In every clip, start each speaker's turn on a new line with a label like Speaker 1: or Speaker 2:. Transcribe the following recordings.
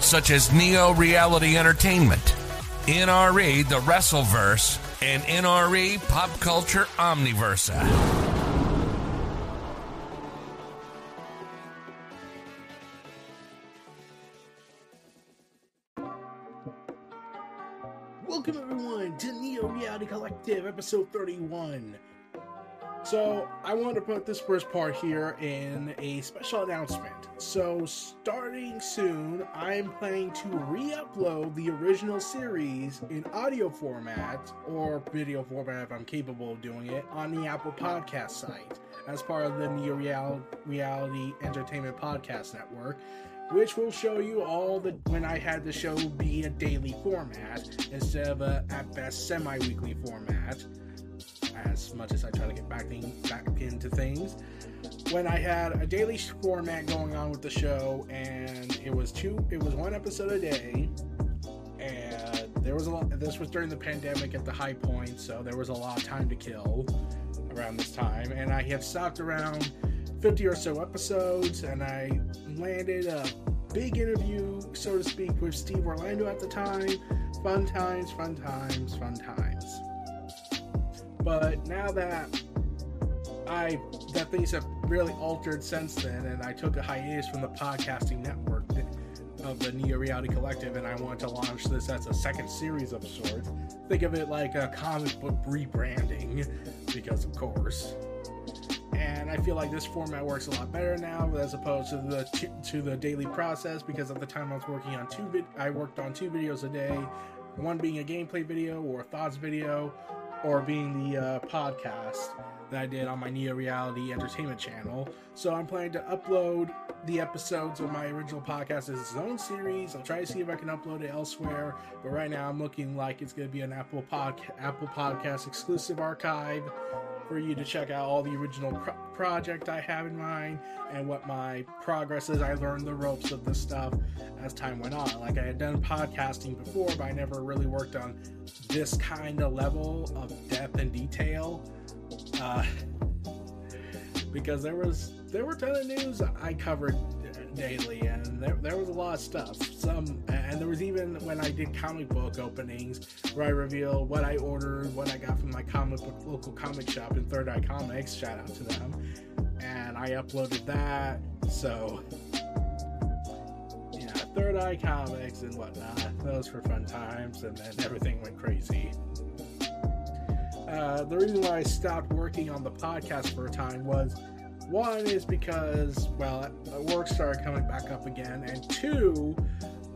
Speaker 1: such as Neo Reality Entertainment, NRE The Wrestleverse, and NRE Pop Culture Omniversa.
Speaker 2: Welcome everyone to Neo Reality Collective, episode 31. So, I want to put this first part here in a special announcement. So, starting soon, I'm planning to re upload the original series in audio format or video format if I'm capable of doing it on the Apple Podcast site as part of the Neo Real- Reality Entertainment Podcast Network. Which will show you all the when I had the show be a daily format instead of a at best semi-weekly format as much as I try to get back, in, back into things. When I had a daily format going on with the show, and it was two, it was one episode a day, and there was a lot. This was during the pandemic at the high point, so there was a lot of time to kill around this time, and I have stopped around 50 or so episodes, and I landed a big interview, so to speak, with Steve Orlando at the time. Fun times, fun times, fun times. But now that I that things have really altered since then, and I took a hiatus from the podcasting network of the Neo Reality Collective, and I want to launch this as a second series of sorts. Think of it like a comic book rebranding, because of course. And I feel like this format works a lot better now, as opposed to the to the daily process. Because at the time I was working on two, I worked on two videos a day, one being a gameplay video or a thoughts video, or being the uh, podcast that I did on my Neo Reality Entertainment channel. So I'm planning to upload the episodes of my original podcast as its own series. I'll try to see if I can upload it elsewhere, but right now I'm looking like it's going to be an Apple pod Apple Podcast exclusive archive for you to check out all the original pro- project I have in mind and what my progress is. I learned the ropes of this stuff as time went on. Like I had done podcasting before, but I never really worked on this kind of level of depth and detail. Uh, because there was there were a ton of news I covered daily, and there, there was a lot of stuff. Some, and there was even when I did comic book openings where I revealed what I ordered, what I got from my comic book local comic shop in Third Eye Comics. Shout out to them, and I uploaded that. So, yeah, Third Eye Comics and whatnot. Those were fun times, and then everything went crazy. Uh, the reason why I stopped working on the podcast for a time was one is because, well, work started coming back up again, and two,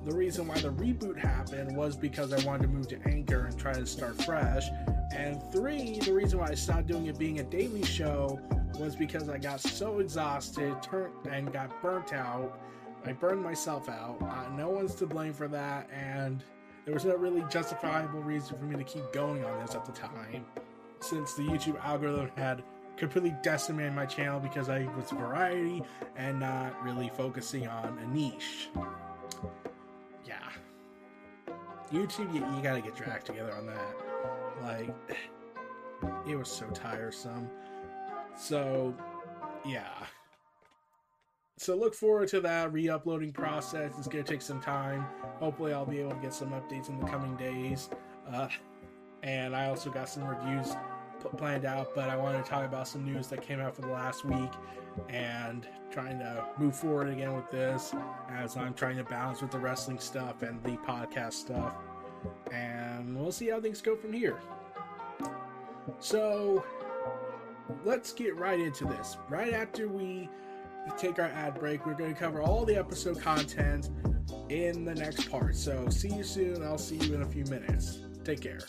Speaker 2: the reason why the reboot happened was because I wanted to move to Anchor and try to start fresh. And three, the reason why I stopped doing it being a daily show was because I got so exhausted turned, and got burnt out. I burned myself out. Uh, no one's to blame for that, and there was no really justifiable reason for me to keep going on this at the time, since the YouTube algorithm had completely decimated my channel because I was variety and not really focusing on a niche. Yeah. YouTube, you, you gotta get your act together on that. Like, it was so tiresome. So, yeah. So look forward to that re-uploading process. It's gonna take some time. Hopefully, I'll be able to get some updates in the coming days. Uh, and I also got some reviews planned out, but I want to talk about some news that came out for the last week and trying to move forward again with this as I'm trying to balance with the wrestling stuff and the podcast stuff. And we'll see how things go from here. So let's get right into this. Right after we take our ad break, we're going to cover all the episode content in the next part. So see you soon. I'll see you in a few minutes. Take care.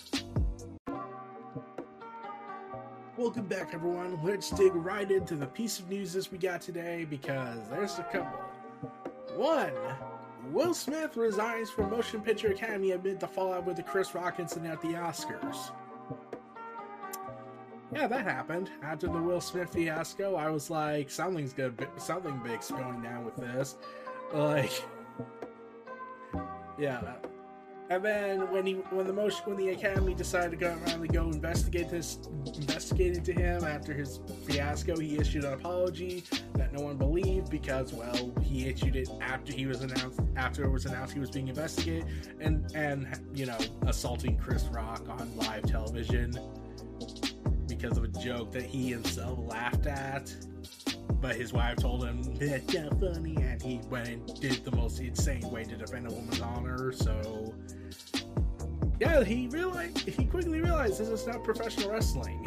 Speaker 2: Welcome back, everyone. Let's dig right into the piece of news this we got today because there's a couple. One, Will Smith resigns from Motion Picture Academy amid the fallout with the Chris Rock incident at the Oscars. Yeah, that happened. After the Will Smith fiasco, I was like, something's good, something big's going down with this. Like, yeah. And then when he, when the motion, when the Academy decided to go and go investigate this, investigate into him after his fiasco, he issued an apology that no one believed because, well, he issued it after he was announced, after it was announced he was being investigated, and and you know, assaulting Chris Rock on live television because of a joke that he himself laughed at. But his wife told him that's not funny, and he went and did the most insane way to defend a woman's honor. So, yeah, he realized he quickly realized this is not professional wrestling.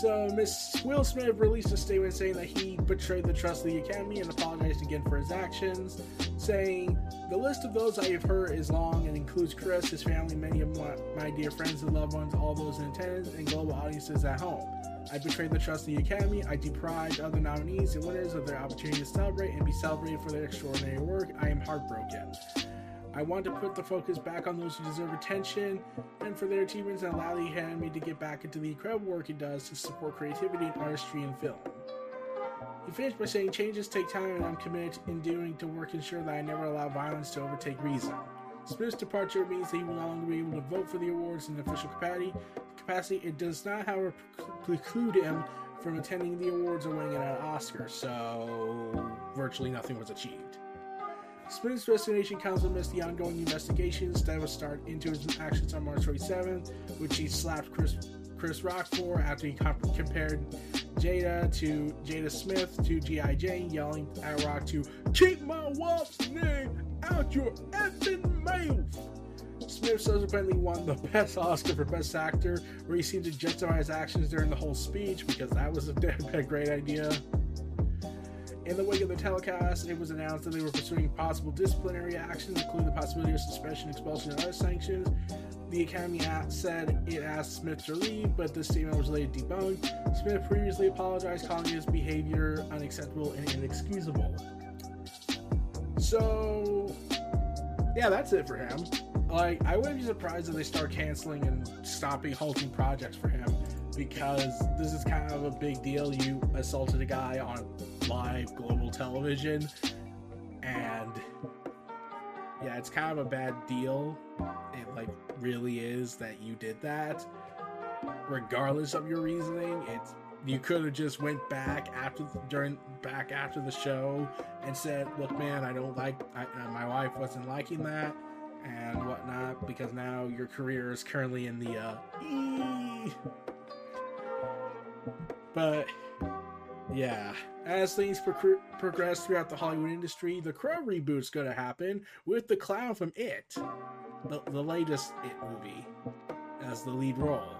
Speaker 2: So, Miss Will Smith released a statement saying that he betrayed the trust of the Academy and apologized again for his actions, saying, The list of those I have hurt is long and includes Chris, his family, many of my, my dear friends and loved ones, all those in attendance, and global audiences at home. I betrayed the trust of the Academy. I deprived other nominees and winners of their opportunity to celebrate and be celebrated for their extraordinary work. I am heartbroken. I want to put the focus back on those who deserve attention and for their achievements and allow the Academy to get back into the incredible work it does to support creativity and artistry in film. He finished by saying, Changes take time, and I'm committed in doing to work ensure that I never allow violence to overtake reason. Smith's departure means that he will no longer be able to vote for the awards in official capacity. Capacity it does not, however, preclude him from attending the awards or winning an Oscar, so virtually nothing was achieved. Smith's resignation comes amidst the ongoing investigations that will start into his actions on March 27th, which he slapped Chris Chris Rock for after he comp- compared Jada to Jada Smith to G.I. Jane, yelling at Rock to keep my wife's name out your effing mouth. Smith subsequently won the Best Oscar for Best Actor, where he seemed to justify his actions during the whole speech because that was a great idea. In the wake of the telecast, it was announced that they were pursuing possible disciplinary actions, including the possibility of suspension, expulsion, and other sanctions. The Academy said it asked Smith to leave, but this statement was later debunked. Smith previously apologized, calling his behavior unacceptable and inexcusable. So, yeah, that's it for him. Like, I wouldn't be surprised if they start canceling and stopping, halting projects for him because this is kind of a big deal. You assaulted a guy on live global television, and yeah, it's kind of a bad deal. It like really is that you did that, regardless of your reasoning. It's you could have just went back after during back after the show and said, "Look, man, I don't like I, my wife wasn't liking that." And whatnot, because now your career is currently in the uh, but yeah, as things pro- progress throughout the Hollywood industry, the Crow reboot's going to happen with the clown from It, the, the latest It movie, as the lead role.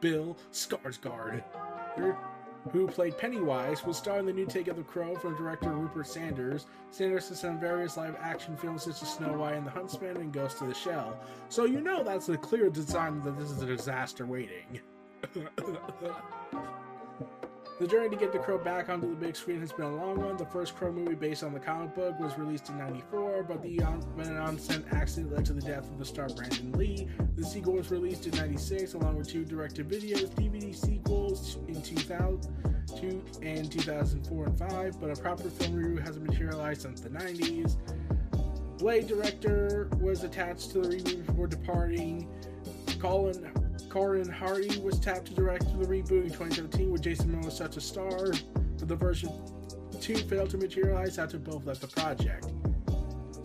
Speaker 2: Bill Skarsgård, who played Pennywise, will star in the new take of The Crow from director Rupert Sanders. Sanders has done various live action films such as Snow White and the Huntsman and Ghost of the Shell, so you know that's a clear design that this is a disaster waiting. The journey to get the Crow back onto the big screen has been a long one. The first Crow movie, based on the comic book, was released in '94, but the on-set accident led to the death of the star Brandon Lee. The sequel was released in '96, along with two directed videos, DVD sequels in 2000, two and 2004 and 5. But a proper film review hasn't materialized since the '90s. Blade director was attached to the reboot before departing. Colin Corin Hardy was tapped to direct the reboot in 2017 with Jason Momoa such a star, but the version 2 failed to materialize after both left the project.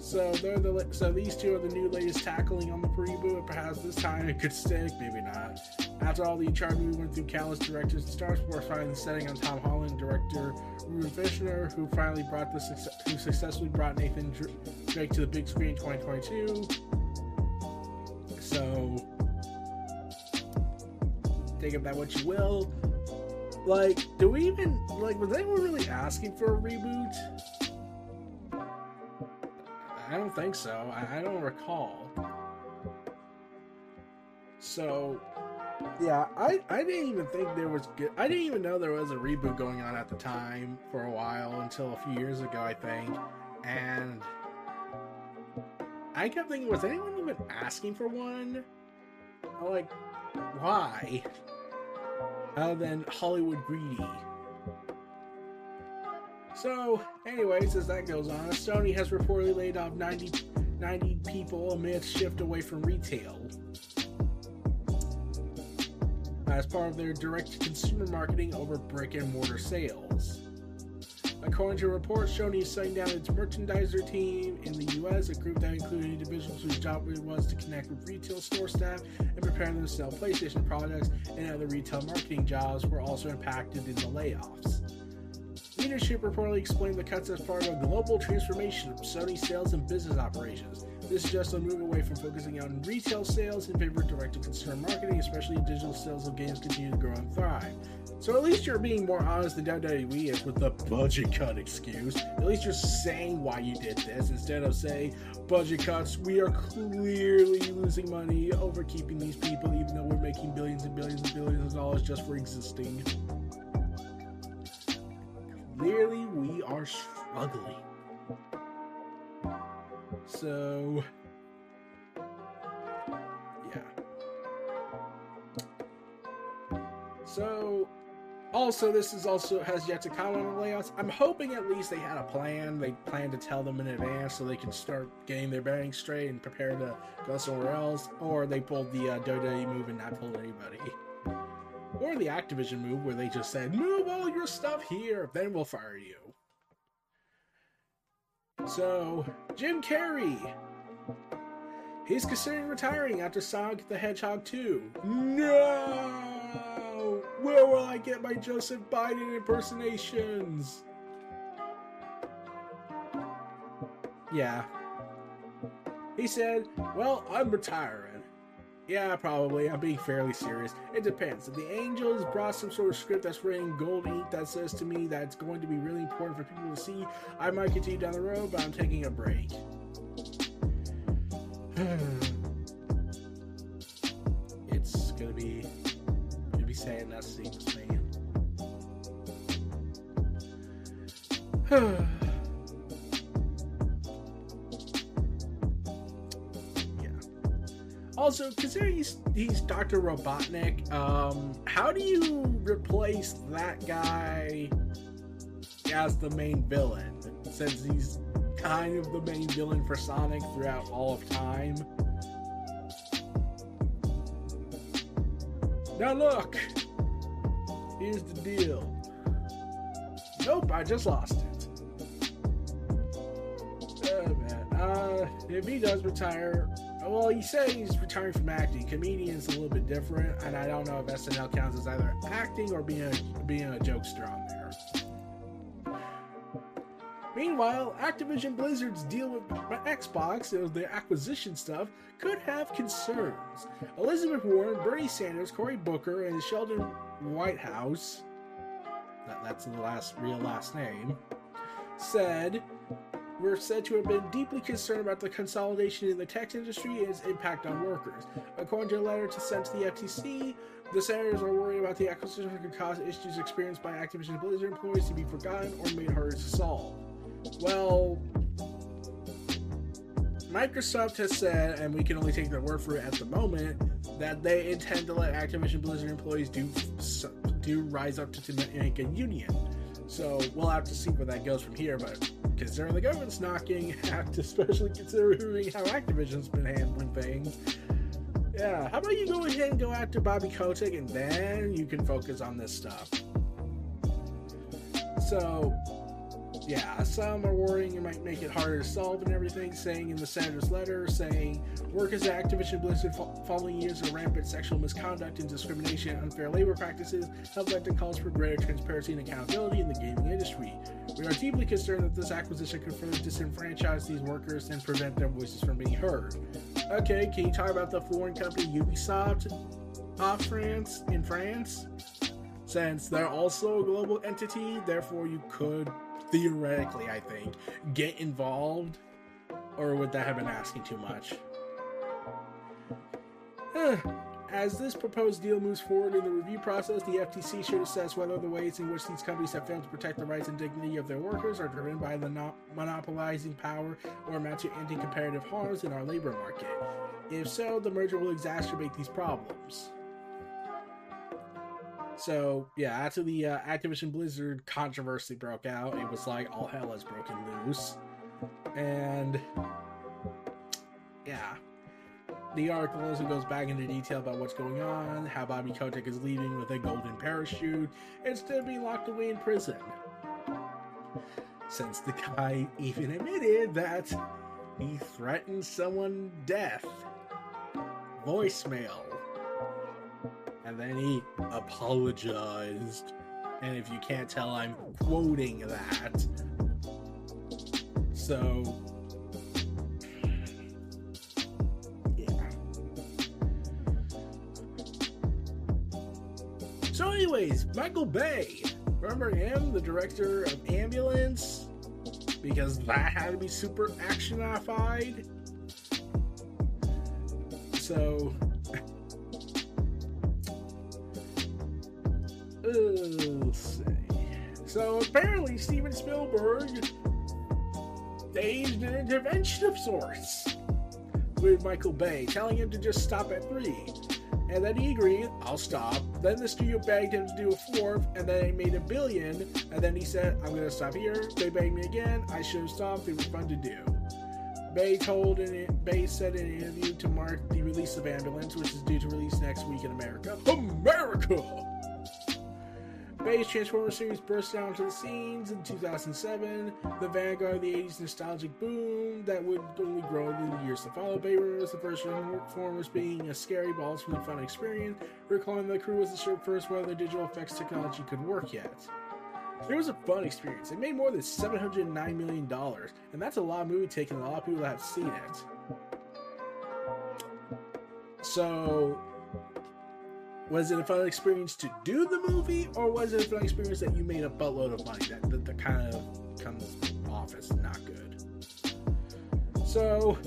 Speaker 2: So they're the so these two are the new latest tackling on the reboot. Perhaps this time it could stick, maybe not. After all, the Uncharted movie went through countless directors and stars before the setting on Tom Holland director Ruben Fleischer, who finally brought the who successfully brought Nathan Drake to the big screen in 2022. So think that what you will. Like, do we even like was anyone really asking for a reboot? I don't think so. I, I don't recall. So, yeah, I I didn't even think there was good. I didn't even know there was a reboot going on at the time for a while until a few years ago, I think. And I kept thinking, was anyone even asking for one? Like, why? Other than Hollywood greedy. So, anyways, as that goes on, Sony has reportedly laid off 90, 90 people amid shift away from retail. As part of their direct consumer marketing over brick and mortar sales. According to reports, Sony is shutting down its merchandiser team in the U.S., a group that included individuals whose job it was to connect with retail store staff and prepare them to sell PlayStation products, and other retail marketing jobs were also impacted in the layoffs. Leadership reportedly explained the cuts as part of a global transformation of Sony sales and business operations. This suggests a move away from focusing on retail sales in favor of direct-to-consumer marketing, especially digital sales of games continue to grow and thrive. So at least you're being more honest than WWE is with the budget cut excuse. At least you're saying why you did this instead of saying budget cuts. We are clearly losing money over keeping these people, even though we're making billions and billions and billions of dollars just for existing. Clearly, we are struggling. So, yeah. So, also, this is also has yet to come on the layouts. I'm hoping at least they had a plan. They plan to tell them in advance so they can start getting their bearings straight and prepare to go somewhere else. Or they pulled the uh, WWE move and not told anybody. Or the Activision move where they just said, move all your stuff here, then we'll fire you. So, Jim Carrey. He's considering retiring after Sonic the Hedgehog 2. No! Where will I get my Joseph Biden impersonations? Yeah. He said, Well, I'm retiring. Yeah, probably. I'm being fairly serious. It depends. If the Angels brought some sort of script that's written in gold ink that says to me that it's going to be really important for people to see, I might continue down the road, but I'm taking a break. it's gonna be not seeing this man. Also, considering he's, he's Dr. Robotnik, um, how do you replace that guy as the main villain? Since he's kind of the main villain for Sonic throughout all of time. Now look, here's the deal. Nope, I just lost it. Oh man, uh, if he does retire, well, he said he's retiring from acting. Comedian's a little bit different, and I don't know if SNL counts as either acting or being a, being a jokester on there. Meanwhile, Activision Blizzard's deal with Xbox and their acquisition stuff could have concerns. Elizabeth Warren, Bernie Sanders, Cory Booker, and Sheldon Whitehouse, that, that's the last real last name, said were said to have been deeply concerned about the consolidation in the tech industry and its impact on workers. According to a letter to sent to the FTC, the senators are worried about the acquisition could cause issues experienced by Activision Blizzard employees to be forgotten or made harder to solve. Well, Microsoft has said, and we can only take their word for it at the moment, that they intend to let Activision Blizzard employees do do rise up to, make a union. So we'll have to see where that goes from here. But considering the government's knocking, especially considering how Activision's been handling things, yeah, how about you go ahead and go after Bobby Kotick and then you can focus on this stuff. So yeah, some are worrying it might make it harder to solve and everything, saying in the senator's letter, saying workers at Activision Blizzard following years of rampant sexual misconduct and discrimination and unfair labor practices have led to calls for greater transparency and accountability in the gaming industry. We are deeply concerned that this acquisition could further disenfranchise these workers and prevent their voices from being heard. Okay, can you talk about the foreign company Ubisoft off France in France? Since they're also a global entity, therefore you could theoretically, I think, get involved? Or would that have been asking too much? as this proposed deal moves forward in the review process, the FTC should assess whether the ways in which these companies have failed to protect the rights and dignity of their workers are driven by the no- monopolizing power or amount to anti competitive harms in our labor market. If so, the merger will exacerbate these problems. So, yeah, after the uh, Activision Blizzard controversy broke out, it was like all hell has broken loose. And, yeah the article also goes back into detail about what's going on, how Bobby Kotick is leaving with a golden parachute instead of being locked away in prison. Since the guy even admitted that he threatened someone death. Voicemail. And then he apologized. And if you can't tell, I'm quoting that. So, yeah. So, anyways, Michael Bay. Remember him, the director of Ambulance? Because that had to be super actionified. So. Let's see. So apparently, Steven Spielberg staged an intervention of sorts with Michael Bay, telling him to just stop at three. And then he agreed, I'll stop. Then the studio begged him to do a fourth, and then he made a billion. And then he said, I'm gonna stop here. They begged me again. I should have stopped. It was fun to do. Bay told Bay said in an interview to mark the release of Ambulance, which is due to release next week in America. America! Bay's Transformers series burst out onto the scenes in 2007, the vanguard of the 80s nostalgic boom that would only grow in the years to follow. Bay remembers the first Transformers being a scary, balls from fun experience, recalling the crew was the sure first whether the digital effects technology could work yet. It was a fun experience. It made more than $709 million, and that's a lot of movie taking, a lot of people have seen it. So, was it a fun experience to do the movie, or was it a fun experience that you made a buttload of money that, that, that kind of comes off as not good? So,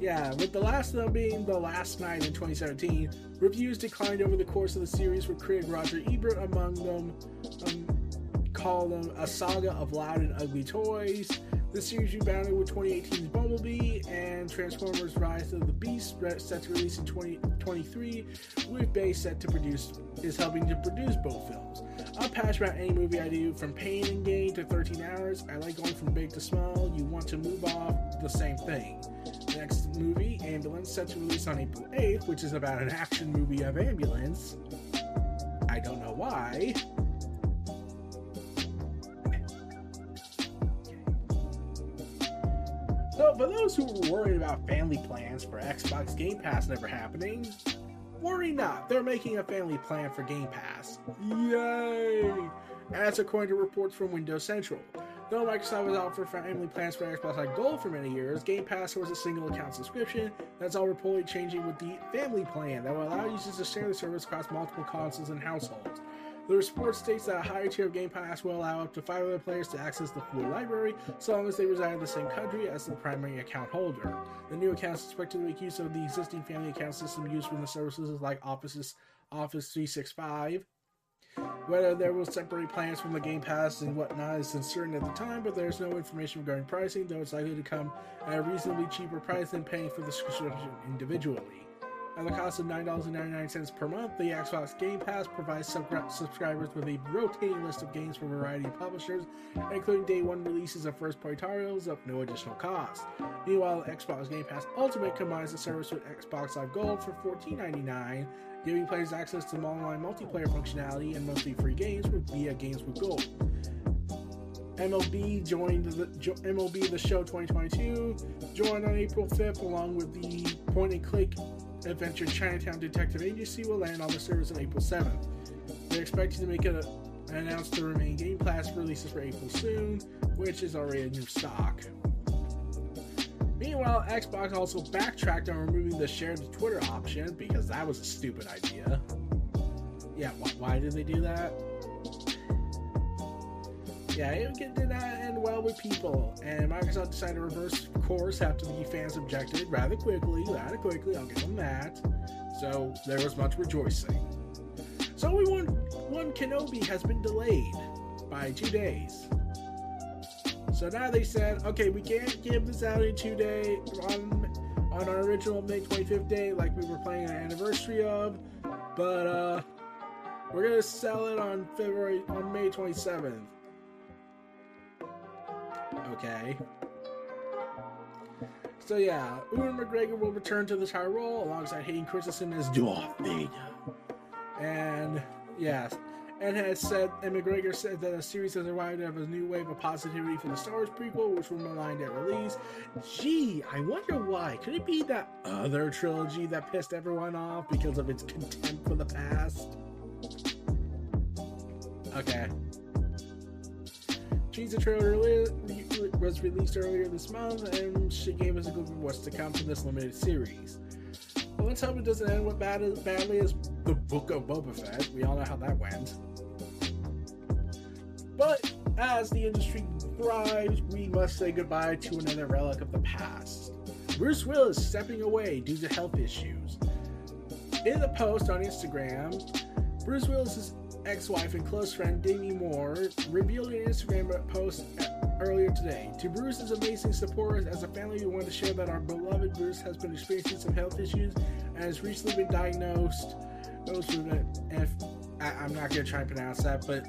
Speaker 2: yeah, with the last of them being The Last Knight in 2017, reviews declined over the course of the series, with critic Roger Ebert among them um, called them a saga of loud and ugly toys the series rebounded with 2018's Bumblebee and Transformers Rise of the Beast, set to release in 2023, with Bay set to produce, is helping to produce both films. I'm passionate about any movie I do, from pain and gain to 13 hours. I like going from big to small. You want to move off the same thing. Next movie, Ambulance, set to release on April 8th, which is about an action movie of ambulance. I don't know why. So, for those who were worried about family plans for Xbox Game Pass never happening, worry not. They're making a family plan for Game Pass. Yay! As according to reports from Windows Central. Though Microsoft was out for family plans for Xbox Live Gold for many years, Game Pass was a single account subscription. That's all reportedly changing with the family plan that will allow users to share the service across multiple consoles and households. The report states that a higher tier of Game Pass will allow up to five other players to access the full library, so long as they reside in the same country as the primary account holder. The new account is expected to make use of the existing family account system used in the services like Office, Office 365. Whether there will separate plans from the Game Pass and whatnot is uncertain at the time, but there's no information regarding pricing, though it's likely to come at a reasonably cheaper price than paying for the subscription individually. At the cost of $9.99 per month, the Xbox Game Pass provides sub- subscribers with a rotating list of games from a variety of publishers, including day one releases of first party titles at no additional cost. Meanwhile, Xbox Game Pass Ultimate combines the service with Xbox Live Gold for $14.99, giving players access to online multiplayer functionality and monthly free games with via Games with Gold. MLB joined the MLB The Show 2022 joined on April 5th along with the point and click Adventure Chinatown Detective Agency will land on the service on April 7th. They're expected to make it announce the remaining Game Pass releases for April soon, which is already a new stock. Meanwhile, Xbox also backtracked on removing the shared Twitter option because that was a stupid idea. Yeah, wh- why did they do that? Yeah, it did end well with people, and Microsoft decided to reverse course after the fans objected rather quickly, rather quickly, I'll give them that. so there was much rejoicing. So Obi Wan One Kenobi has been delayed by two days. So now they said, okay, we can't give this out in two days on on our original May 25th day, like we were planning an anniversary of, but uh, we're gonna sell it on February on May 27th. Okay. So yeah, Ewan McGregor will return to the title role alongside Hayden Christensen as Darth Vader. And yes, and has said, and McGregor said that a series has arrived of a new wave of positivity for the Star Wars prequel, which will maligned at release. Gee, I wonder why. Could it be that other trilogy that pissed everyone off because of its contempt for the past? Okay. Teaser trailer was released earlier this month, and she gave us a good what's to come from this limited series. Well, let's hope it doesn't end with bad as badly as the Book of Boba Fett. We all know how that went. But as the industry thrives, we must say goodbye to another relic of the past. Bruce Willis stepping away due to health issues. In a post on Instagram, Bruce Willis's ex-wife and close friend Demi Moore revealed an Instagram post earlier today. To Bruce's amazing supporters, as a family, we want to share that our beloved Bruce has been experiencing some health issues and has recently been diagnosed. Those with I'm not going to try and pronounce that, but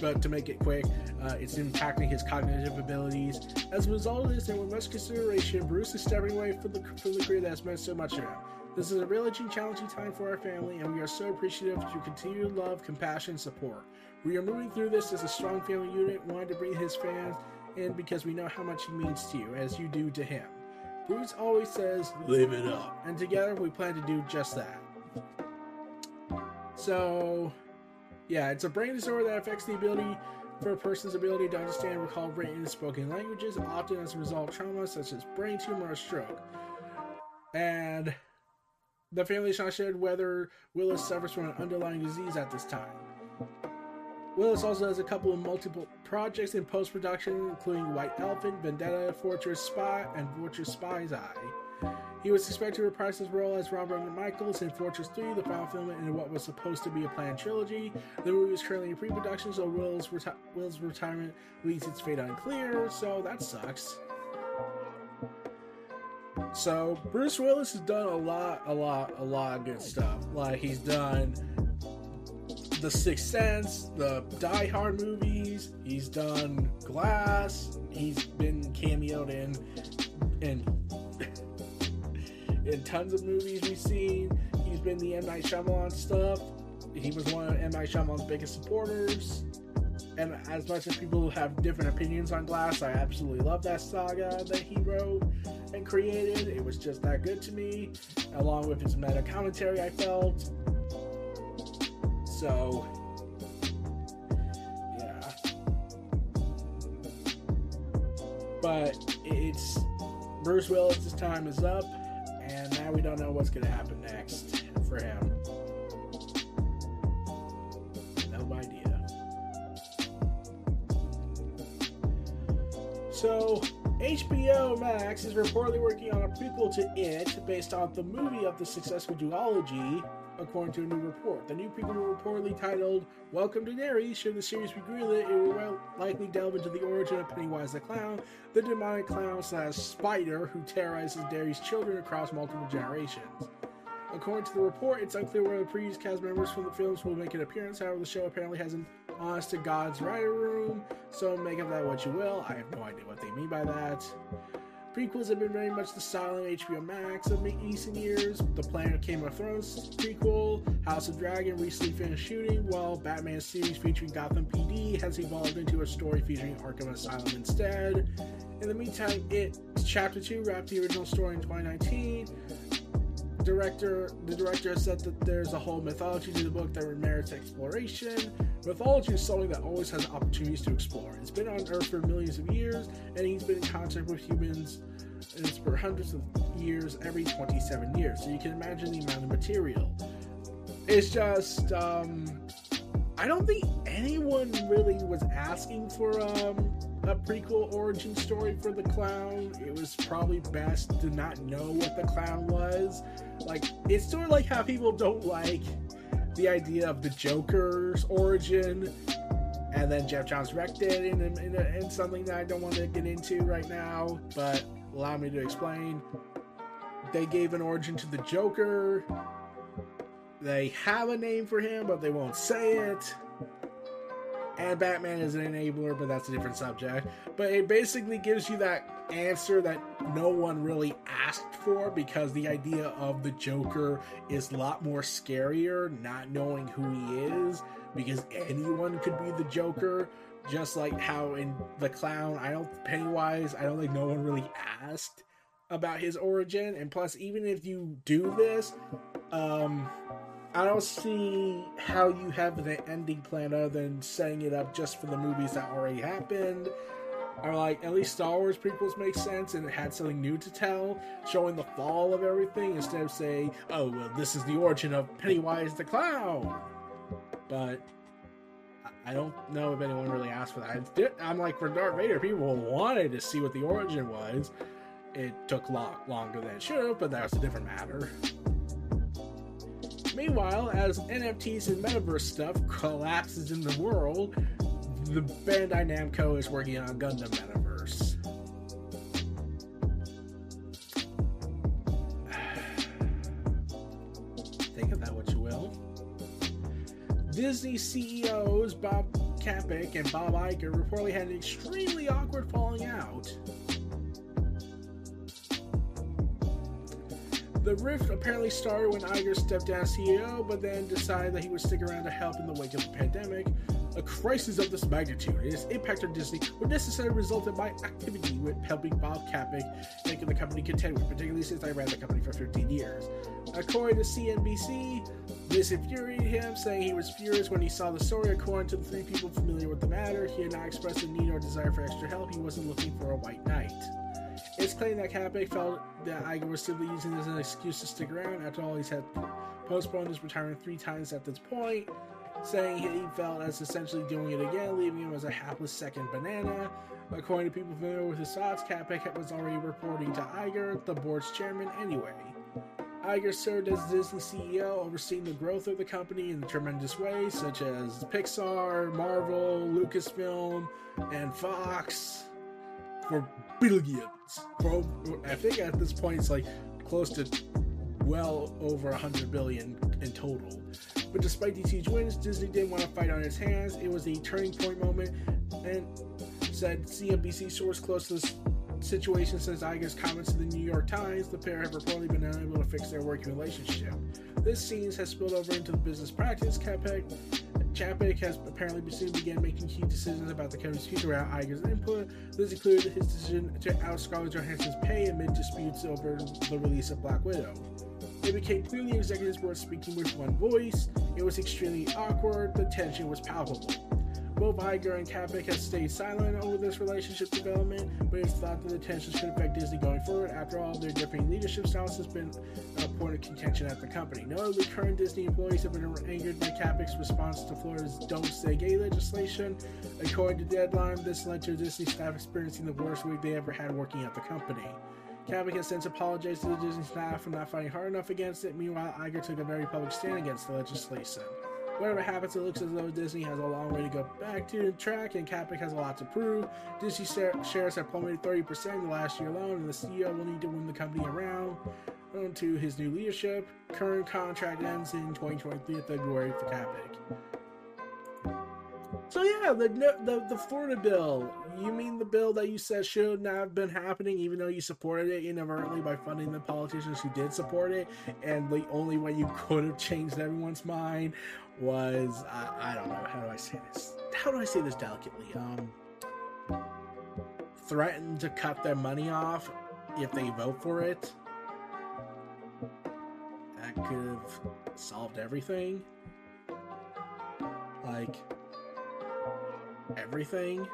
Speaker 2: but to make it quick, uh, it's impacting his cognitive abilities. As a result of this, and with much consideration, Bruce is stepping away from the from the career that has meant so much to him. This is a really challenging time for our family, and we are so appreciative of your continued love, compassion, and support. We are moving through this as a strong family unit, wanting to bring his fans in because we know how much he means to you, as you do to him. Bruce always says, live it up, and together we plan to do just that. So, yeah, it's a brain disorder that affects the ability for a person's ability to understand, recall written and spoken languages, often as a result of trauma such as brain tumor or stroke. And the family has not shared whether Willis suffers from an underlying disease at this time. Willis also has a couple of multiple projects in post production, including White Elephant, Vendetta, Fortress Spy, and Fortress Spy's Eye. He was expected to reprise his role as Robert Michaels in Fortress 3, the final film in what was supposed to be a planned trilogy. The movie is currently in pre production, so Will's, reti- Will's retirement leaves its fate unclear, so that sucks. So Bruce Willis has done a lot, a lot, a lot of good stuff. Like he's done The Sixth Sense, the Die Hard movies. He's done Glass. He's been cameoed in in in tons of movies we've seen. He's been the M Night Shyamalan stuff. He was one of M Night Shyamalan's biggest supporters. And as much as people have different opinions on Glass, I absolutely love that saga that he wrote and created. It was just that good to me, along with his meta commentary, I felt. So, yeah. But it's Bruce Willis' time is up, and now we don't know what's going to happen next for him. No idea. So, HBO Max is reportedly working on a prequel to It based on the movie of the successful duology, according to a new report. The new prequel reportedly titled Welcome to Derry, should the series be greenlit, it will likely delve into the origin of Pennywise the Clown, the demonic clown slash spider who terrorizes Derry's children across multiple generations. According to the report, it's unclear whether previous cast members from the films will make an appearance. However, the show apparently has an honest to God's writer room, so make of that what you will. I have no idea what they mean by that. Prequels have been very much the style of HBO Max of recent years. The Planet of Game of Thrones prequel, House of Dragon recently finished shooting, while Batman series featuring Gotham PD has evolved into a story featuring Arkham Asylum instead. In the meantime, It Chapter 2 wrapped the original story in 2019 director the director has said that there's a whole mythology to the book that merits exploration. Mythology is something that always has opportunities to explore. It's been on Earth for millions of years, and he's been in contact with humans and it's for hundreds of years every 27 years. So you can imagine the amount of material. It's just um I don't think anyone really was asking for um a prequel origin story for the clown, it was probably best to not know what the clown was. Like, it's sort of like how people don't like the idea of the Joker's origin, and then Geoff Johns wrecked it in, in, in something that I don't want to get into right now, but allow me to explain. They gave an origin to the Joker. They have a name for him, but they won't say it and Batman is an enabler, but that's a different subject. But it basically gives you that answer that no one really asked for because the idea of the Joker is a lot more scarier, not knowing who he is, because anyone could be the Joker. Just like how in the clown, I don't Pennywise, I don't think no one really asked about his origin. And plus, even if you do this, um, I don't see how you have an ending plan other than setting it up just for the movies that already happened. Or like at least Star Wars prequels make sense and it had something new to tell, showing the fall of everything instead of saying, "Oh, well, this is the origin of Pennywise the clown." But I don't know if anyone really asked for that. I'm like for Darth Vader, people wanted to see what the origin was. It took a lot longer than it should have, but that's a different matter. Meanwhile, as NFTs and metaverse stuff collapses in the world, the Bandai Namco is working on Gundam Metaverse. Think of that what you will. Disney CEOs Bob Chapek and Bob Iger reportedly had an extremely awkward falling out. The rift apparently started when Iger stepped down as CEO, but then decided that he would stick around to help in the wake of the pandemic. A crisis of this magnitude and its impact on Disney would necessarily result in my activity with helping Bob Chapek making the company contend with, particularly since I ran the company for 15 years. According to CNBC, this infuriated him, saying he was furious when he saw the story. According to the three people familiar with the matter, he had not expressed a need or desire for extra help. He wasn't looking for a white knight. It's claimed that Chapek felt that Iger was simply using this as an excuse to stick around. After all, he's had postponed his retirement three times at this point, saying he felt as essentially doing it again, leaving him as a hapless second banana. According to people familiar with his thoughts, Chapek was already reporting to Iger, the board's chairman, anyway. Iger served as Disney CEO, overseeing the growth of the company in tremendous ways, such as Pixar, Marvel, Lucasfilm, and Fox, for billions. For I think at this point it's like close to well over a hundred billion in total. But despite these huge wins, Disney didn't want to fight on its hands. It was a turning point moment, and said CNBC source close to this situation since Iger's comments to the New York Times, the pair have reportedly been unable to fix their working relationship. This scenes has spilled over into the business practice. Chapek, Chapek has apparently soon began making key decisions about the company's future without Iger's input. This included his decision to out Scarlett Johansson's pay amid disputes over the release of Black Widow. It became clear the executives were speaking with one voice. It was extremely awkward. The tension was palpable. Both Iger and Chapek have stayed silent over this relationship development, but it's thought that the tensions could affect Disney going forward. After all, their differing leadership styles has been a point of contention at the company. Notably, current Disney employees have been angered by Chapek's response to Florida's Don't Say Gay legislation. According to Deadline, this led to Disney staff experiencing the worst week they ever had working at the company. Chapek has since apologized to the Disney staff for not fighting hard enough against it. Meanwhile, Iger took a very public stand against the legislation. Whatever happens, it looks as though Disney has a long way to go back to the track, and Chapek has a lot to prove. Disney shares have plummeted 30% in the last year alone, and the CEO will need to win the company around to his new leadership. Current contract ends in 2023 February for Chapek. So yeah, the, the the Florida bill. You mean the bill that you said should not have been happening, even though you supported it inadvertently by funding the politicians who did support it, and the only way you could have changed everyone's mind was I, I don't know how do I say this? How do I say this delicately? Um, threaten to cut their money off if they vote for it. That could have solved everything. Like everything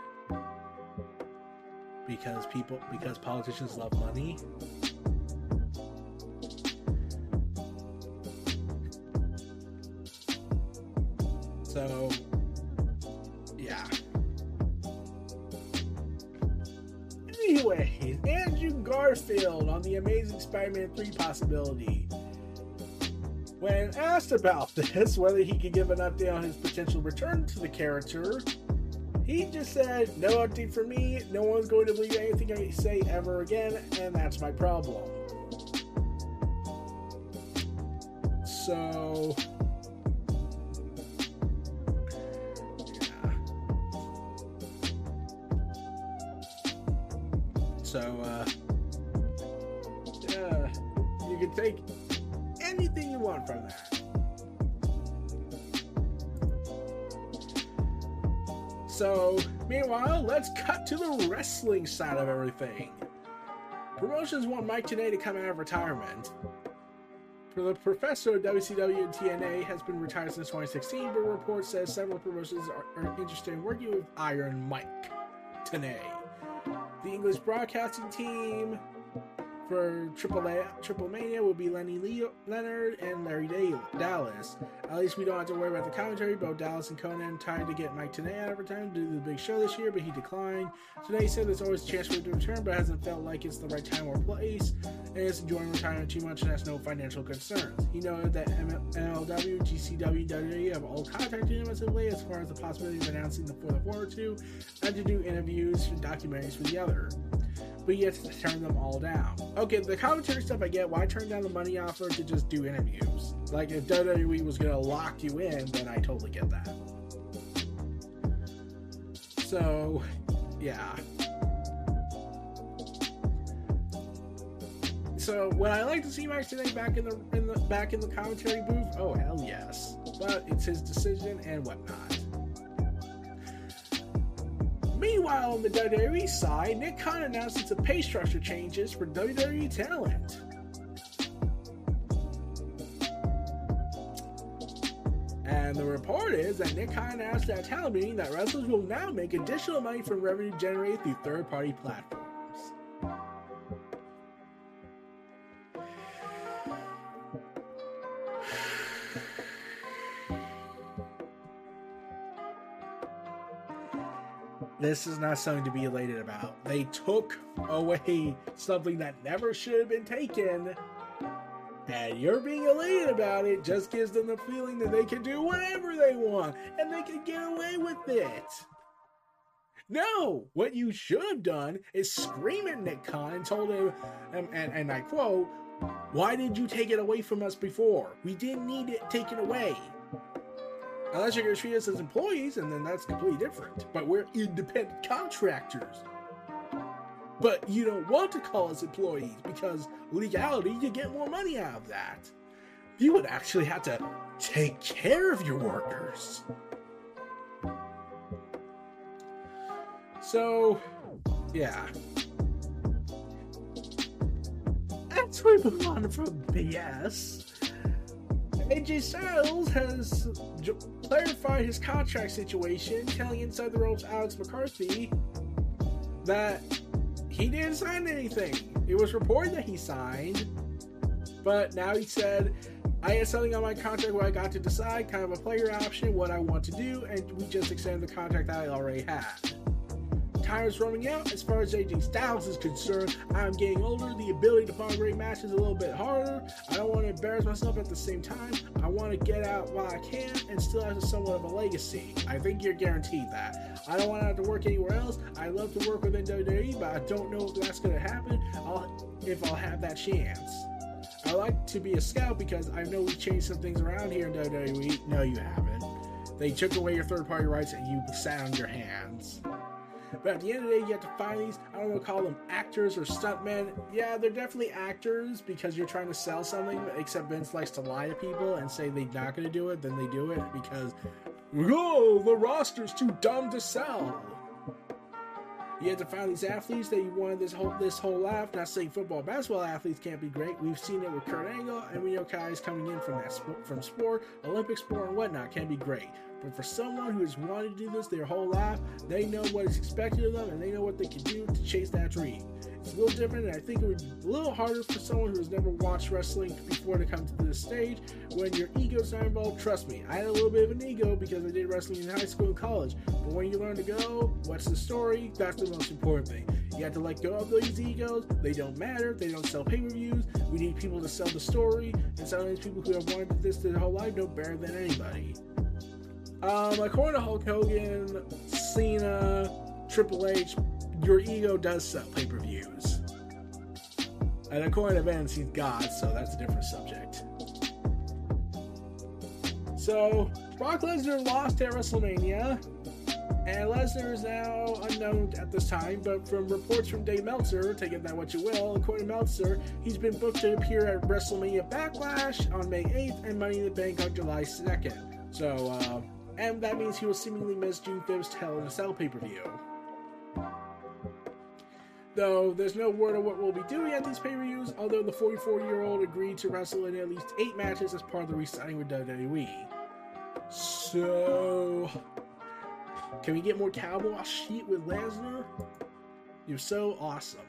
Speaker 2: because people because politicians love money so yeah Anyways, Andrew Garfield on the Amazing Spider Man 3 possibility. When asked about this, whether he could give an update on his potential return to the character, he just said, No update for me, no one's going to believe anything I say ever again, and that's my problem. So. So, meanwhile, let's cut to the wrestling side of everything. Promotions want Mike Tenay to come out of retirement. For the professor of WCW and TNA has been retired since 2016, but reports report says several promotions are, are interested in working with Iron Mike Tenay. The English broadcasting team for Triple A, Triple Mania will be Lenny Leo, Leonard and Larry Dallas. At least we don't have to worry about the commentary. Both Dallas and Konnan tried to get Mike Tenay out of time to do the big show this year, but he declined. Tenay said there's always a chance for him to return, but hasn't felt like it's the right time or place, and is enjoying retirement too much and has no financial concerns. He noted that MLW, GCW, WWE have all contacted him late as far as the possibility of announcing the fourth or two, and to do interviews and documentaries for the other but you have to turn them all down. Okay, the commentary stuff I get. Why turn down the money offer to just do interviews? Like if WWE was gonna lock you in, then I totally get that. So, yeah. So, would I like to see Mike Tenay back in the in the back in the commentary booth? Oh hell yes! But it's his decision and whatnot. Meanwhile, on the WWE side, Nick Khan announced some pay structure changes for WWE talent. And the report is that Nick Khan announced at a talent meeting that wrestlers will now make additional money from revenue generated through third-party platforms. This is not something to be elated about. They took away something that never should have been taken, and you're being elated about it just gives them the feeling that they can do whatever they want and they can get away with it. No, what you should have done is scream at Nick Khan and told him, and, and, and I quote, Why did you take it away from us before? We didn't need it taken away. Unless you're going to treat us as employees, and then that's completely different. But we're independent contractors. But you don't want to call us employees because legality, you get more money out of that. You would actually have to take care of your workers. So, yeah. As we move on from BS, AJ Styles has clarified his contract situation, telling Inside the Ropes Alex McCarthy that he didn't sign anything. It was reported that he signed, but now he said, I had something on my contract where I got to decide, kind of a player option, what I want to do, and we just extended the contract that I already had running out. As far as AJ Styles is concerned, I'm getting older. The ability to find great matches is a little bit harder. I don't want to embarrass myself at the same time. I want to get out while I can and still have somewhat of a legacy. I think you're guaranteed that. I don't want to have to work anywhere else. I love to work within WWE, but I don't know if that's going to happen. I'll, if I'll have that chance. I like to be a scout because I know we changed some things around here in WWE. No, you haven't. They took away your third party rights and you sat on your hands. But at the end of the day, you have to find these. I don't want to call them actors or stuntmen. Yeah, they're definitely actors because you're trying to sell something. Except Vince likes to lie to people and say they're not going to do it, then they do it because, oh, the roster's too dumb to sell. You have to find these athletes that you wanted this whole this whole life. Not saying football, basketball athletes can't be great. We've seen it with Kurt Angle, and we know guys coming in from that from sport, Olympic sport, and whatnot can be great. But for someone who has wanted to do this their whole life, they know what is expected of them and they know what they can do to chase that dream. It's a little different, and I think it would be a little harder for someone who has never watched wrestling before to come to this stage when your ego's not involved. Trust me, I had a little bit of an ego because I did wrestling in high school and college. But when you learn to go, what's the story? That's the most important thing. You have to let go of these egos. They don't matter. They don't sell pay per views. We need people to sell the story. And sometimes people who have wanted this their whole life know better than anybody. Um, according to Hulk Hogan, Cena, Triple H, your ego does sell pay per views. And according to Vince, he's God, so that's a different subject. So, Brock Lesnar lost at WrestleMania, and Lesnar is now unknown at this time, but from reports from Dave Meltzer, take it that what you will, according to Meltzer, he's been booked to appear at WrestleMania Backlash on May 8th and Money in the Bank on July 2nd. So, uh, and that means he will seemingly miss June 5th's Hell in a Cell pay per view. Though there's no word on what we'll be doing at these pay per views, although the 44 year old agreed to wrestle in at least eight matches as part of the re signing with WWE. So, can we get more cowboy shit with Lesnar? You're so awesome.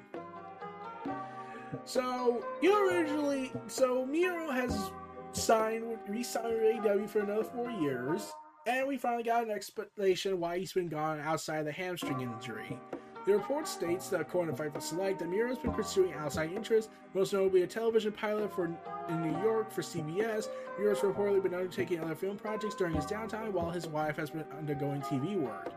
Speaker 2: So, you originally, so Miro has signed, with re-signed with AEW for another four years, and we finally got an explanation why he's been gone outside of the hamstring injury. The report states that according to Fightful Select, that Miro has been pursuing outside interests, most notably a television pilot for in New York for CBS. Miro's reportedly been undertaking other film projects during his downtime, while his wife has been undergoing TV work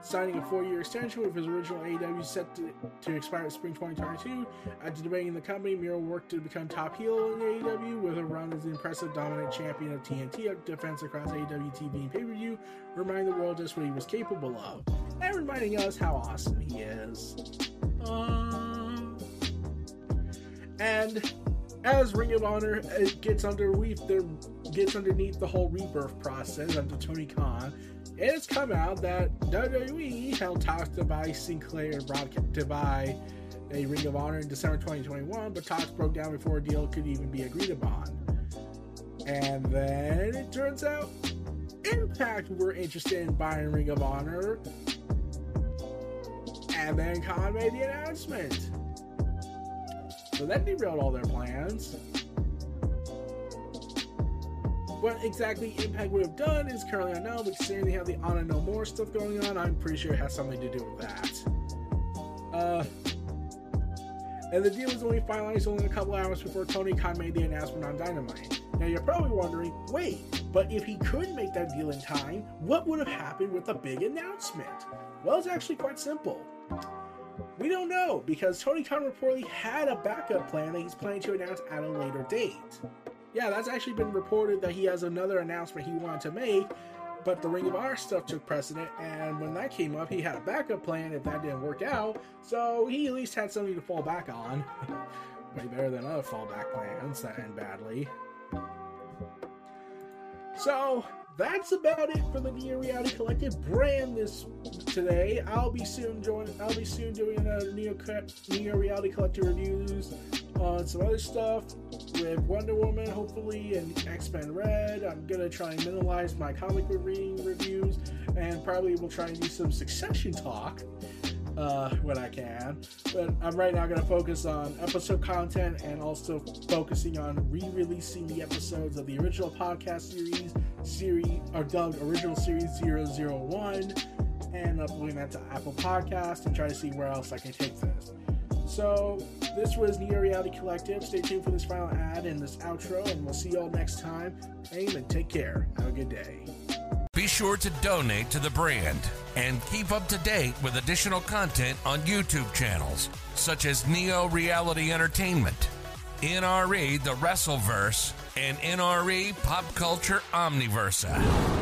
Speaker 2: signing a four-year extension with his original AEW set to, to expire in spring 2022. After debating the company, Miro worked to become top heel in AEW with a run as the impressive dominant champion of TNT defense across AEW TV and pay-per-view, reminding the world just what he was capable of, and reminding us how awesome he is. Um, and as Ring of Honor gets underneath the gets underneath the whole rebirth process under Tony Khan, it has come out that WWE held talks to buy Sinclair broadcast to buy a Ring of Honor in December 2021, but talks broke down before a deal could even be agreed upon. And then it turns out Impact were interested in buying Ring of Honor. And then Khan made the announcement. So that derailed all their plans. What exactly Impact would have done is currently unknown, but considering they have the Honor No More stuff going on, I'm pretty sure it has something to do with that. Uh, and the deal was only finalized only a couple hours before Tony Khan made the announcement on Dynamite. Now you're probably wondering, wait, but if he could make that deal in time, what would have happened with the big announcement? Well, it's actually quite simple. We don't know because Tony Khan reportedly had a backup plan that he's planning to announce at a later date yeah, that's actually been reported that he has another announcement he wanted to make, but the Ring of Honor stuff took precedent, and when that came up, he had a backup plan if that didn't work out, so he at least had something to fall back on. Way better than other fallback plans that end badly. So, that's about it for the Neo Reality Collective brand this today. I'll be soon joining. I'll be soon doing a Neo Neo Reality Collective reviews on some other stuff with Wonder Woman, hopefully, and X Men Red. I'm gonna try and minimize my comic book reading reviews, and probably will try and do some Succession talk uh, when I can. But I'm right now going to focus on episode content and also focusing on re-releasing the episodes of the original podcast series, series or dubbed original series 001, and uploading that to Apple Podcast and try to see where else I can take this. So this was Neo Reality Collective. Stay tuned for this final ad and this outro, and we'll see y'all next time. Aim and take care. Have a good day.
Speaker 1: Be sure to donate to the brand and keep up to date with additional content on YouTube channels such as Neo Reality Entertainment, NRE The Wrestleverse, and NRE Pop Culture Omniversa.